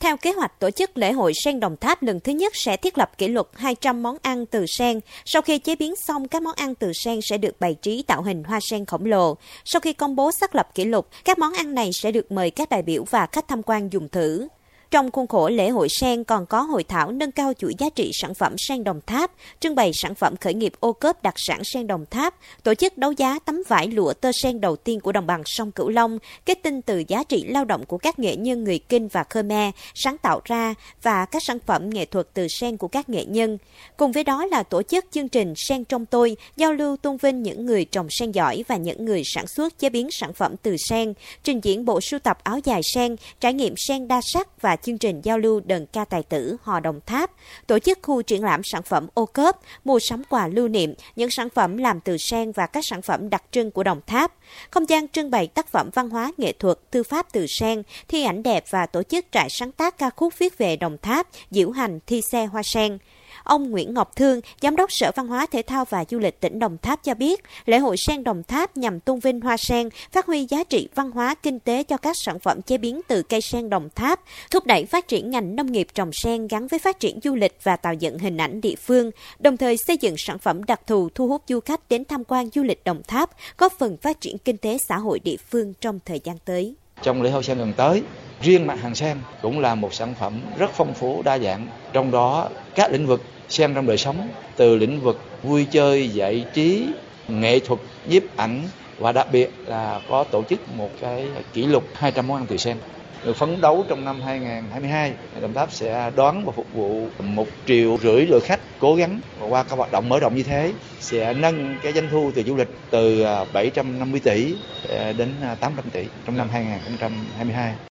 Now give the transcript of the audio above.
Theo kế hoạch, tổ chức lễ hội sen Đồng Tháp lần thứ nhất sẽ thiết lập kỷ lục 200 món ăn từ sen. Sau khi chế biến xong, các món ăn từ sen sẽ được bày trí tạo hình hoa sen khổng lồ. Sau khi công bố xác lập kỷ lục, các món ăn này sẽ được mời các đại biểu và khách tham quan dùng thử. Trong khuôn khổ lễ hội sen còn có hội thảo nâng cao chuỗi giá trị sản phẩm sen Đồng Tháp, trưng bày sản phẩm khởi nghiệp ô cốp đặc sản sen Đồng Tháp, tổ chức đấu giá tấm vải lụa tơ sen đầu tiên của đồng bằng sông Cửu Long, kết tinh từ giá trị lao động của các nghệ nhân người Kinh và Khmer sáng tạo ra và các sản phẩm nghệ thuật từ sen của các nghệ nhân. Cùng với đó là tổ chức chương trình Sen trong tôi, giao lưu tôn vinh những người trồng sen giỏi và những người sản xuất chế biến sản phẩm từ sen, trình diễn bộ sưu tập áo dài sen, trải nghiệm sen đa sắc và chương trình giao lưu đờn ca tài tử Hò Đồng Tháp, tổ chức khu triển lãm sản phẩm ô cớp, mua sắm quà lưu niệm, những sản phẩm làm từ sen và các sản phẩm đặc trưng của Đồng Tháp, không gian trưng bày tác phẩm văn hóa nghệ thuật, thư pháp từ sen, thi ảnh đẹp và tổ chức trại sáng tác ca khúc viết về Đồng Tháp, diễu hành thi xe hoa sen. Ông Nguyễn Ngọc Thương, Giám đốc Sở Văn hóa Thể thao và Du lịch tỉnh Đồng Tháp cho biết, lễ hội sen Đồng Tháp nhằm tôn vinh hoa sen, phát huy giá trị văn hóa kinh tế cho các sản phẩm chế biến từ cây sen Đồng Tháp, thúc đẩy phát triển ngành nông nghiệp trồng sen gắn với phát triển du lịch và tạo dựng hình ảnh địa phương, đồng thời xây dựng sản phẩm đặc thù thu hút du khách đến tham quan du lịch Đồng Tháp, góp phần phát triển kinh tế xã hội địa phương trong thời gian tới. Trong lễ hội sen gần tới, riêng mặt hàng sen cũng là một sản phẩm rất phong phú đa dạng, trong đó các lĩnh vực xem trong đời sống, từ lĩnh vực vui chơi, giải trí, nghệ thuật, nhiếp ảnh, và đặc biệt là có tổ chức một cái kỷ lục 200 món ăn từ sen. Được phấn đấu trong năm 2022 Đồng Tháp sẽ đón và phục vụ một triệu rưỡi lượt khách cố gắng và qua các hoạt động mở rộng như thế, sẽ nâng cái doanh thu từ du lịch từ à, 750 tỷ à, đến à, 800 tỷ trong năm 2022